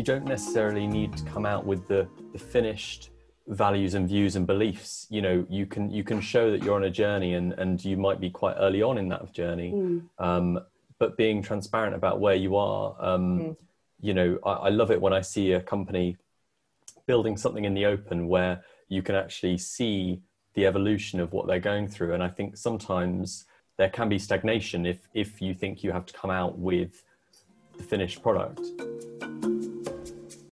you don't necessarily need to come out with the, the finished values and views and beliefs you know you can you can show that you're on a journey and and you might be quite early on in that journey mm. um, but being transparent about where you are um, mm. you know I, I, love it when i see a company building something in the open where you can actually see the evolution of what they're going through and i think sometimes there can be stagnation if if you think you have to come out with the finished product